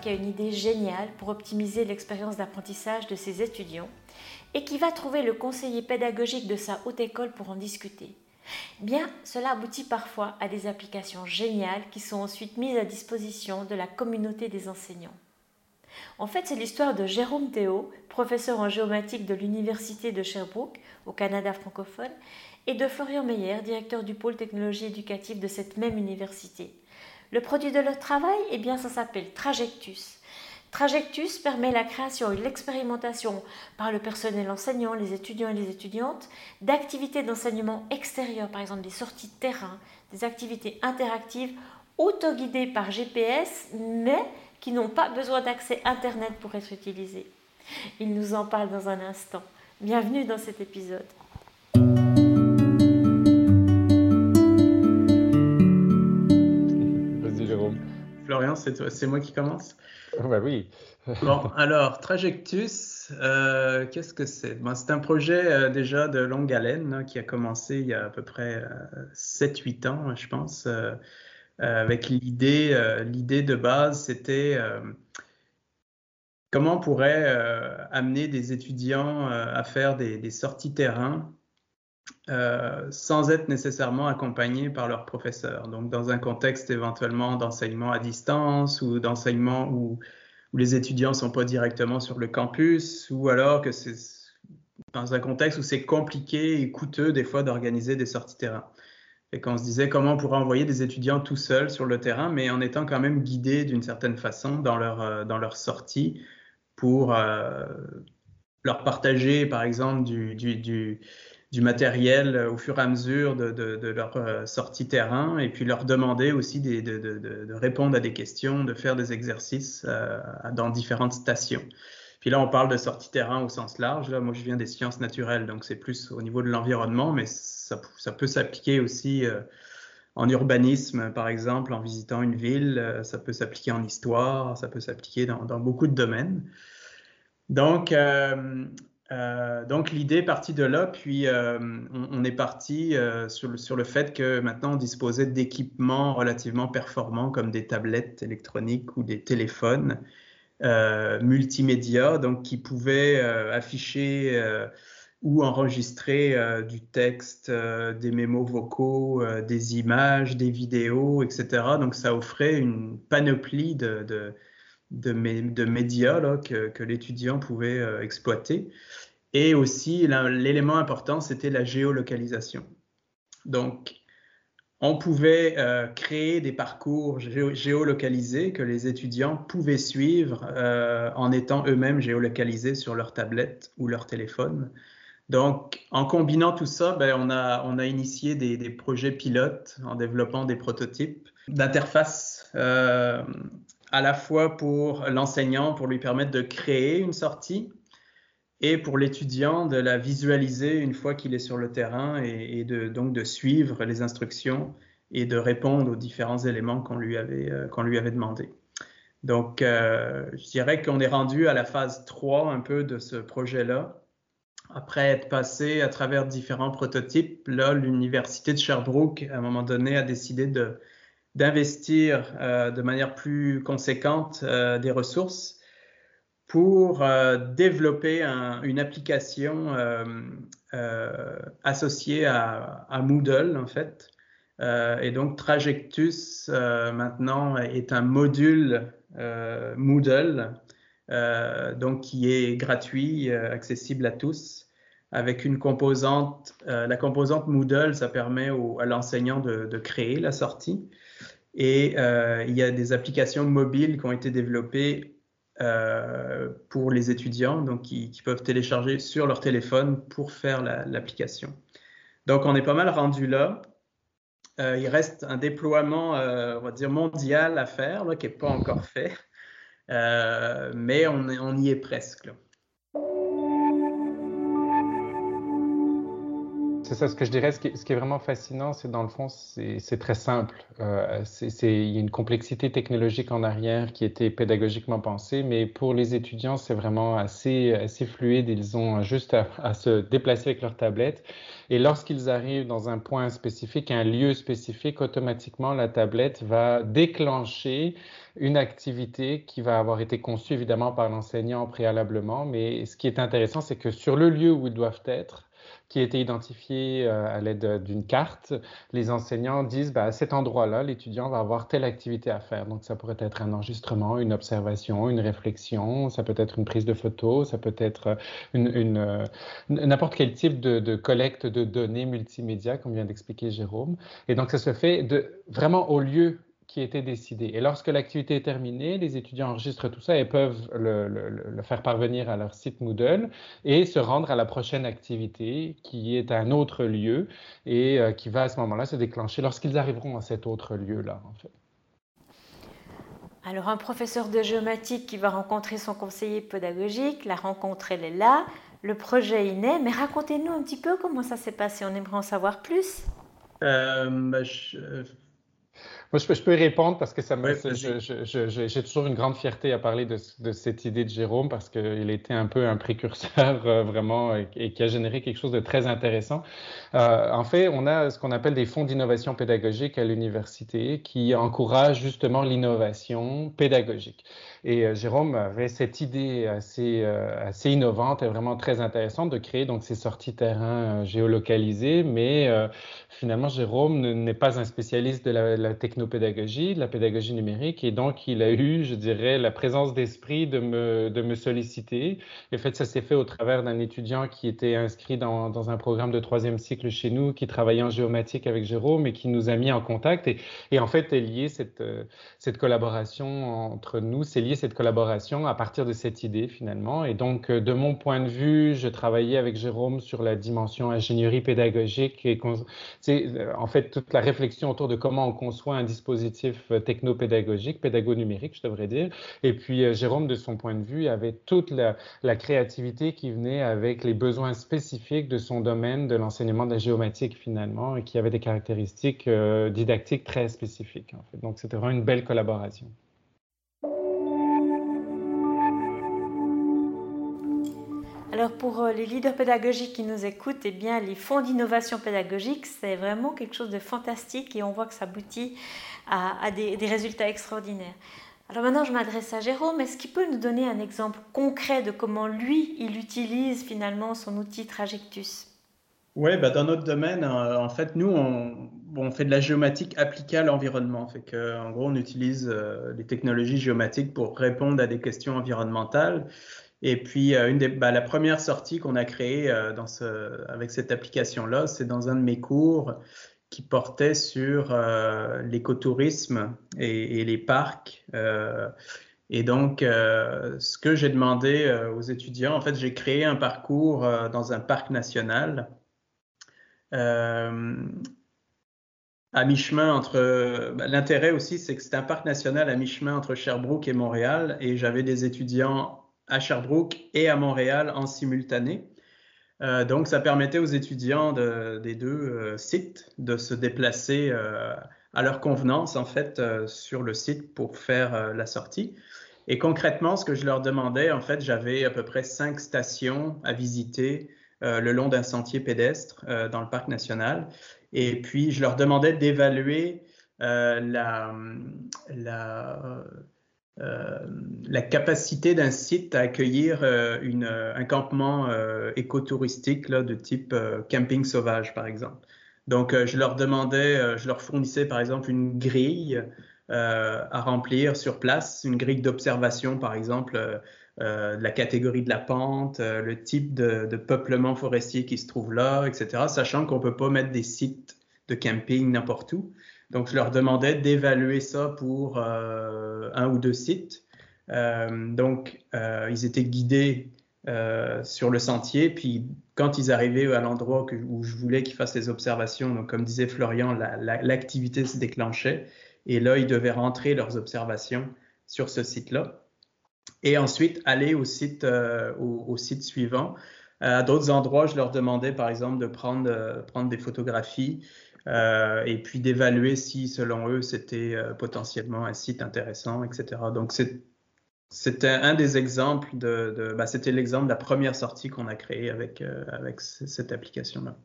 qui a une idée géniale pour optimiser l'expérience d'apprentissage de ses étudiants et qui va trouver le conseiller pédagogique de sa haute école pour en discuter. Bien, cela aboutit parfois à des applications géniales qui sont ensuite mises à disposition de la communauté des enseignants. En fait, c'est l'histoire de Jérôme Théo, professeur en géomatique de l'Université de Sherbrooke, au Canada francophone, et de Florian Meyer, directeur du pôle technologie éducative de cette même université. Le produit de leur travail, eh bien, ça s'appelle Trajectus. Trajectus permet la création et l'expérimentation par le personnel enseignant, les étudiants et les étudiantes, d'activités d'enseignement extérieur, par exemple des sorties de terrain, des activités interactives autoguidées par GPS, mais qui n'ont pas besoin d'accès Internet pour être utilisées. Il nous en parle dans un instant. Bienvenue dans cet épisode. Florian, c'est moi qui commence bah oui. bon, alors, Trajectus, euh, qu'est-ce que c'est? C'est un projet euh, déjà de longue haleine hein, qui a commencé il y a à peu près 7-8 euh, ans, je pense, avec l'idée, l'idée de base, c'était comment on pourrait amener des étudiants à faire des, des sorties terrain sans être nécessairement accompagnés par leurs professeurs. Donc, dans un contexte éventuellement d'enseignement à distance ou d'enseignement où, les étudiants ne sont pas directement sur le campus, ou alors que c'est dans un contexte où c'est compliqué et coûteux des fois d'organiser des sorties terrain. Et qu'on se disait comment on pourrait envoyer des étudiants tout seuls sur le terrain, mais en étant quand même guidés d'une certaine façon dans leur, dans leur sortie pour euh, leur partager, par exemple, du, du du matériel euh, au fur et à mesure de, leur euh, sortie terrain et puis leur demander aussi de, répondre à des questions, de faire des exercices euh, dans différentes stations. Puis là, on parle de sortie terrain au sens large. Là, moi, je viens des sciences naturelles, donc c'est plus au niveau de l'environnement, mais ça, peut s'appliquer aussi en urbanisme, par exemple, en visitant une ville. ça peut s'appliquer en histoire, ça peut s'appliquer dans, beaucoup de domaines. Donc, donc l'idée est partie de là, puis euh, on, est parti euh, sur, le, sur, le, fait que maintenant on disposait d'équipements relativement performants comme des tablettes électroniques ou des téléphones multimédia, donc qui pouvaient afficher ou enregistrer du texte, des mémos vocaux, des images, des vidéos, etc. Donc ça offrait une panoplie de de, médias que, l'étudiant pouvait euh, exploiter. Et aussi, l'élément important, c'était la géolocalisation. Donc, on pouvait euh, créer des parcours géolocalisés que les étudiants pouvaient suivre euh, en étant eux-mêmes géolocalisés sur leur tablette ou leur téléphone. Donc, en combinant tout ça, ben, on, a, initié des, projets pilotes en développant des prototypes d'interface euh, à la fois pour l'enseignant, pour lui permettre de créer une sortie, et pour l'étudiant de la visualiser une fois qu'il est sur le terrain et, de, donc de suivre les instructions et de répondre aux différents éléments qu'on lui avait, euh, qu'on lui avait demandé. Donc, euh, je dirais qu'on est rendu à la phase 3 un peu de ce projet-là. Après être passé à travers différents prototypes, là, l'Université de Sherbrooke, à un moment donné, a décidé de, d'investir euh, de manière plus conséquente euh, des ressources pour euh, développer une application associée à, Moodle en fait. et donc Trajectus maintenant est un module Moodle donc qui est gratuit, accessible à tous avec une composante, la composante Moodle, ça permet à l'enseignant de, de, créer la sortie. Et euh, il y a des applications mobiles qui ont été développées euh, pour les étudiants, donc qui, peuvent télécharger sur leur téléphone pour faire l'application. donc on est pas mal rendu là. Euh, il reste un déploiement, on va dire, mondial à faire, là, qui n'est pas encore fait, mais on, y est presque. C'est ça, ce que je dirais, ce qui, est, vraiment fascinant, c'est dans le fond, c'est très simple. Euh, il y a une complexité technologique en arrière qui était pédagogiquement pensée, mais pour les étudiants, c'est vraiment assez, assez fluide. Ils ont juste à, se déplacer avec leur tablette. Et lorsqu'ils arrivent dans un point spécifique, un lieu spécifique, automatiquement, la tablette va déclencher une activité qui va avoir été conçue évidemment par l'enseignant préalablement. Mais ce qui est intéressant, c'est que sur le lieu où ils doivent être, qui été identifié euh, à l'aide d'une carte, les enseignants disent bah, à cet endroit-là, l'étudiant va avoir telle activité à faire. Donc, ça pourrait être un enregistrement, une observation, une réflexion, ça peut être une prise de photo, ça peut être une, euh, n'importe quel type de, de, collecte de données multimédia, comme vient d'expliquer Jérôme. Et donc, ça se fait de, vraiment au lieu qui était décidé. Et lorsque l'activité est terminée, les étudiants enregistrent tout ça et peuvent le, faire parvenir à leur site Moodle et se rendre à la prochaine activité qui est un autre lieu et euh, qui va à ce moment-là se déclencher lorsqu'ils arriveront à cet autre lieu-là. En fait. Alors un professeur de géomatique qui va rencontrer son conseiller pédagogique, la rencontre elle est là, le projet est né, mais racontez-nous un petit peu comment ça s'est passé, on aimerait en savoir plus. Euh, bah, moi, je peux, y répondre parce que ça me, j'ai toujours une grande fierté à parler de, cette idée de Jérôme parce qu'il était un peu un précurseur euh, vraiment et, qui a généré quelque chose de très intéressant. Euh, en fait, on a ce qu'on appelle des fonds d'innovation pédagogique à l'université qui encouragent justement l'innovation pédagogique. Et euh, Jérôme avait cette idée assez, assez innovante et vraiment très intéressante de créer donc ces sorties terrain géolocalisées. Mais finalement, Jérôme n'est pas un spécialiste de la, technopédagogie, de la pédagogie numérique. Et donc, il a eu, je dirais, la présence d'esprit de me, de me solliciter. Et en fait, ça s'est fait au travers d'un étudiant qui était inscrit dans, dans, un programme de troisième cycle chez nous, qui travaillait en géomatique avec Jérôme et qui nous a mis en contact. Et, et en fait, est lié cette, cette collaboration entre nous, c'est lié cette collaboration à partir de cette idée finalement. Et donc, de mon point de vue, je travaillais avec Jérôme sur la dimension ingénierie pédagogique et en fait toute la réflexion autour de comment on conçoit un dispositif euh, technopédagogique, pédago-numérique, je devrais dire. Et puis, Jérôme, de son point de vue, avait toute la, créativité qui venait avec les besoins spécifiques de son domaine de l'enseignement de la géomatique finalement et qui avait des caractéristiques didactiques très spécifiques. Donc, c'était vraiment une belle collaboration. Alors pour euh, les leaders pédagogiques qui nous écoutent, eh bien les fonds d'innovation pédagogique, c'est vraiment quelque chose de fantastique et on voit que ça aboutit à, des, résultats extraordinaires. Alors maintenant, je m'adresse à Jérôme. Est-ce qu'il peut nous donner un exemple concret de comment lui, il utilise finalement son outil Trajectus? Oui, bah dans notre domaine, euh, en fait, nous, on, fait de la géomatique appliquée à l'environnement. Fait que, en gros, on utilise euh, les technologies géomatiques pour répondre à des questions environnementales. Et puis, euh, bah, la première sortie qu'on a créée euh, avec cette application-là, c'est dans un de mes cours qui portait sur euh, l'écotourisme et, et, les parcs. et donc, ce que j'ai demandé aux étudiants, en fait, j'ai créé un parcours dans un parc national à mi-chemin entre. Bah, l'intérêt aussi, c'est que c'est un parc national à mi-chemin entre Sherbrooke et Montréal, et j'avais des étudiants à Sherbrooke et à Montréal en simultané. Euh, donc, ça permettait aux étudiants des deux euh, sites de se déplacer euh, à leur convenance, en fait, sur le site pour faire la sortie. Et concrètement, ce que je leur demandais, en fait, j'avais à peu près cinq stations à visiter le long d'un sentier pédestre dans le parc national. Et puis, je leur demandais d'évaluer la, la capacité d'un site à accueillir euh, une, un campement euh, écotouristique là, de type camping sauvage, par exemple. Donc, je leur demandais, je leur fournissais par exemple une grille à remplir sur place, une grille d'observation, par exemple, de la catégorie de la pente, le type de, de, peuplement forestier qui se trouve là, etc., sachant qu'on ne peut pas mettre des sites de camping n'importe où. Donc, je leur demandais d'évaluer ça pour euh, un ou deux sites. Euh, donc, euh, ils étaient guidés sur le sentier. Puis, quand ils arrivaient à l'endroit où je voulais qu'ils fassent les observations, donc comme disait Florian, l'activité se déclenchait. Et là, ils devaient rentrer leurs observations sur ce site-là. Et ensuite, aller au site, au, site suivant À d'autres endroits, je leur demandais, par exemple, de prendre, prendre des photographies et puis d'évaluer si, selon eux, c'était potentiellement un site intéressant, etc. Donc, c'était un des exemples de, bah, c'était l'exemple de la première sortie qu'on a créée avec, avec cette application-là.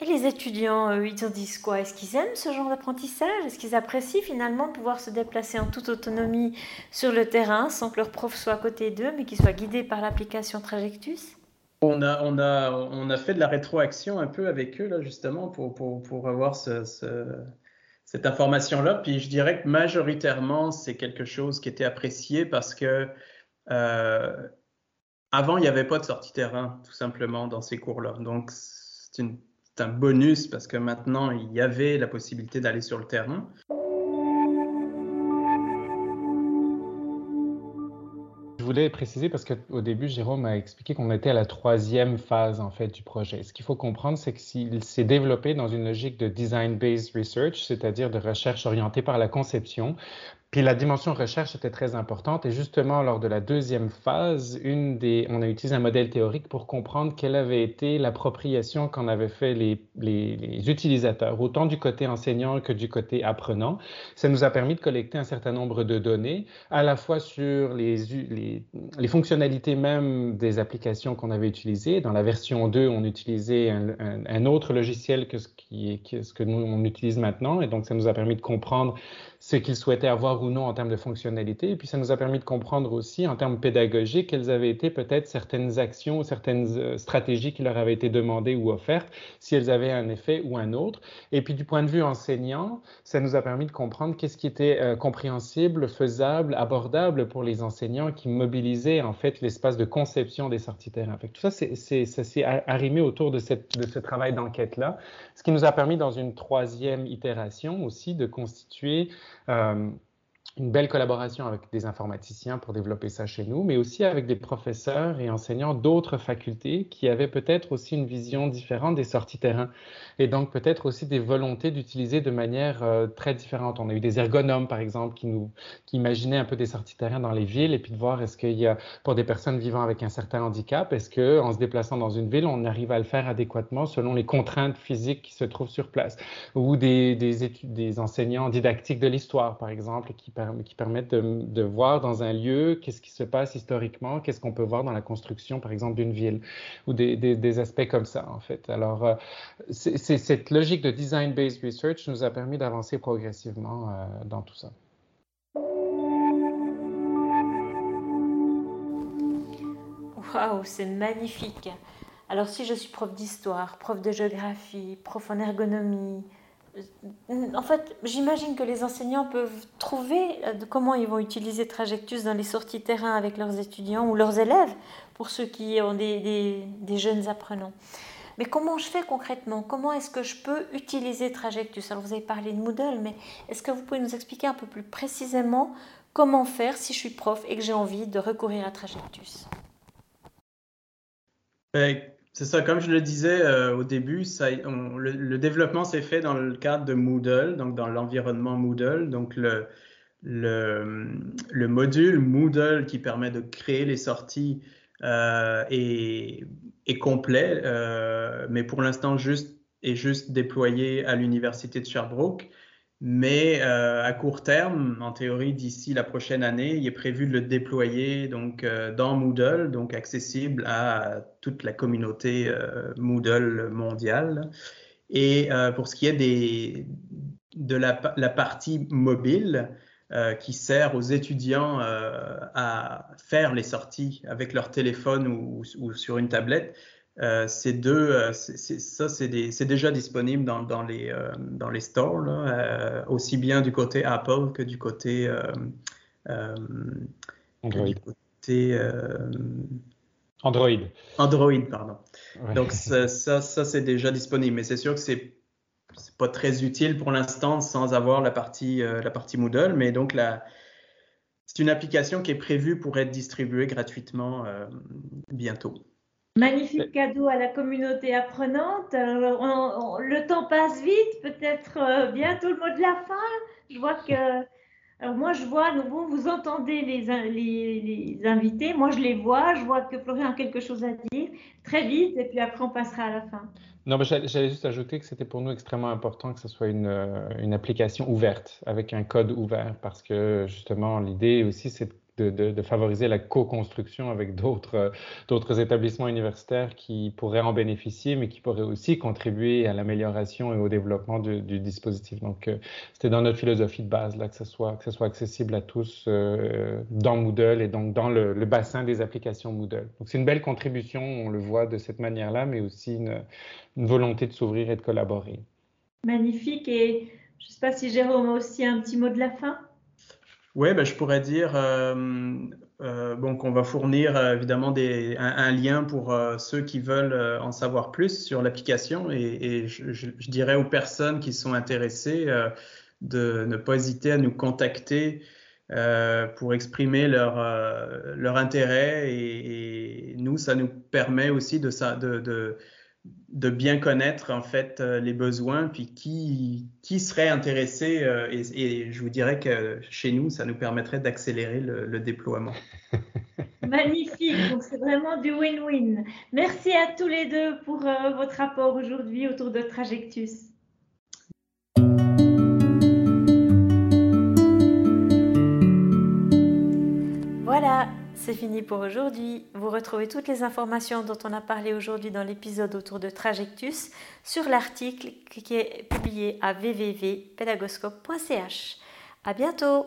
Et les étudiants, ils en disent quoi? Est-ce qu'ils aiment ce genre d'apprentissage? Est-ce qu'ils apprécient finalement pouvoir se déplacer en toute autonomie sur le terrain sans que leur prof soit à côté d'eux, mais qu'ils soient guidés par l'application Trajectus? On a, on, a, on a fait de la rétroaction un peu avec eux, là, justement, pour, pour, pour avoir ce, cette information-là. Puis je dirais que majoritairement, c'est quelque chose qui était apprécié parce que euh, avant, il n'y avait pas de sortie terrain, tout simplement, dans ces cours-là. Donc, c'est un bonus parce que maintenant, il y avait la possibilité d'aller sur le terrain. Voulais préciser parce qu'au début, Jérôme a expliqué qu'on était à la troisième phase en fait du projet. Ce qu'il faut comprendre, c'est qu'il s'est développé dans une logique de design-based research, c'est-à-dire de recherche orientée par la conception, puis la dimension recherche était très importante et justement lors de la deuxième phase, une des, on a utilisé un modèle théorique pour comprendre quelle avait été l'appropriation qu'en avaient fait les, les, utilisateurs, autant du côté enseignant que du côté apprenant. Ça nous a permis de collecter un certain nombre de données, à la fois sur les, les, les fonctionnalités même des applications qu'on avait utilisées. Dans la version 2, on utilisait un, un, autre logiciel que ce, qui, que ce que nous on utilise maintenant et donc ça nous a permis de comprendre ce qu'ils souhaitaient avoir ou non en termes de fonctionnalité. Et puis ça nous a permis de comprendre aussi en termes pédagogiques quelles avaient été peut-être certaines actions certaines euh, stratégies qui leur avaient été demandées ou offertes, si elles avaient un effet ou un autre. Et puis du point de vue enseignant, ça nous a permis de comprendre qu'est-ce qui était euh, compréhensible, faisable, abordable pour les enseignants qui mobilisaient en fait l'espace de conception des sorties terrain. Fait tout ça, c'est, ça s'est arrimé autour de, cette, de ce travail d'enquête-là, ce qui nous a permis dans une troisième itération aussi de constituer Um, une belle collaboration avec des informaticiens pour développer ça chez nous, mais aussi avec des professeurs et enseignants d'autres facultés qui avaient peut-être aussi une vision différente des sorties terrain et donc peut-être aussi des volontés d'utiliser de manière euh, très différente. On a eu des ergonomes, par exemple, qui nous qui imaginaient un peu des sorties terrain dans les villes et puis de voir est-ce qu'il y a pour des personnes vivant avec un certain handicap, est-ce que en se déplaçant dans une ville, on arrive à le faire adéquatement selon les contraintes physiques qui se trouvent sur place, ou des des enseignants didactiques de l'histoire, par exemple, qui qui permettent de, voir dans un lieu qu'est-ce qui se passe historiquement, qu'est-ce qu'on peut voir dans la construction, par exemple, d'une ville, ou des, aspects comme ça, en fait. Alors, euh, cette logique de design-based research nous a permis d'avancer progressivement euh, dans tout ça. Waouh, c'est magnifique. Alors si je suis prof d'histoire, prof de géographie, prof en ergonomie, en fait, j'imagine que les enseignants peuvent trouver euh, comment ils vont utiliser Trajectus dans les sorties terrain avec leurs étudiants ou leurs élèves, pour ceux qui ont des, jeunes apprenants. Mais comment je fais concrètement? Comment est-ce que je peux utiliser Trajectus? Alors vous avez parlé de Moodle, mais est-ce que vous pouvez nous expliquer un peu plus précisément comment faire si je suis prof et que j'ai envie de recourir à Trajectus? Ben, c'est ça, comme je le disais euh, au début, le, développement s'est fait dans le cadre de Moodle, donc dans l'environnement Moodle. Donc le, le, le, module Moodle qui permet de créer les sorties euh, est, est, complet, euh, mais pour l'instant juste, est juste déployé à l'Université de Sherbrooke. Mais euh, à court terme, en théorie, d'ici la prochaine année, il est prévu de le déployer donc euh, dans Moodle, donc accessible à toute la communauté euh, Moodle mondiale. Et pour ce qui est de la, partie mobile, qui sert aux étudiants à faire les sorties avec leur téléphone ou sur une tablette, euh, ces deux, euh, ça, c'est déjà disponible dans, dans les, euh, dans les stores, aussi bien du côté Apple que du côté Android. Android. Android, pardon. Donc ça, ça, c'est déjà disponible, mais c'est sûr que c'est pas très utile pour l'instant sans avoir la partie, la partie Moodle, mais donc c'est une application qui est prévue pour être distribuée gratuitement bientôt. Magnifique cadeau à la communauté apprenante. le temps passe vite, peut-être euh, bientôt le mot de la fin. Je vois que Alors moi, je vois, vous, vous entendez les, les, les, invités, moi je les vois, je vois que Florian a quelque chose à dire, très vite, et puis après on passera à la fin. Non, mais j'allais juste ajouter que c'était pour nous extrêmement important que ce soit une, euh, une application ouverte, avec un code ouvert, parce que justement, l'idée aussi, c'est de, favoriser la co-construction avec d'autres d'autres établissements universitaires qui pourraient en bénéficier, mais qui pourraient aussi contribuer à l'amélioration et au développement du, dispositif. Donc, euh, c'était dans notre philosophie de base là que ce soit accessible à tous euh, dans Moodle et donc dans le, bassin des applications Moodle. Donc, c'est une belle contribution, on le voit de cette manière-là, mais aussi une volonté de s'ouvrir et de collaborer. Magnifique. Et je ne sais pas si Jérôme a aussi un petit mot de la fin? Oui, ben, je pourrais dire euh, euh, bon, qu'on va fournir euh, évidemment des, un, lien pour ceux qui veulent en savoir plus sur l'application et, je, dirais aux personnes qui sont intéressées de ne pas hésiter à nous contacter pour exprimer leur, leur intérêt et, nous, ça nous permet aussi de, de, de de bien connaître en fait euh, les besoins, puis qui, qui serait intéressé. Euh, et, je vous dirais que chez nous, ça nous permettrait d'accélérer le, déploiement. Magnifique, donc c'est vraiment du win-win. Merci à tous les deux pour euh, votre rapport aujourd'hui autour de Trajectus. Voilà, c'est fini pour aujourd'hui. Vous retrouvez toutes les informations dont on a parlé aujourd'hui dans l'épisode autour de Trajectus sur l'article qui est publié à www.pedagoscope.ch. À bientôt!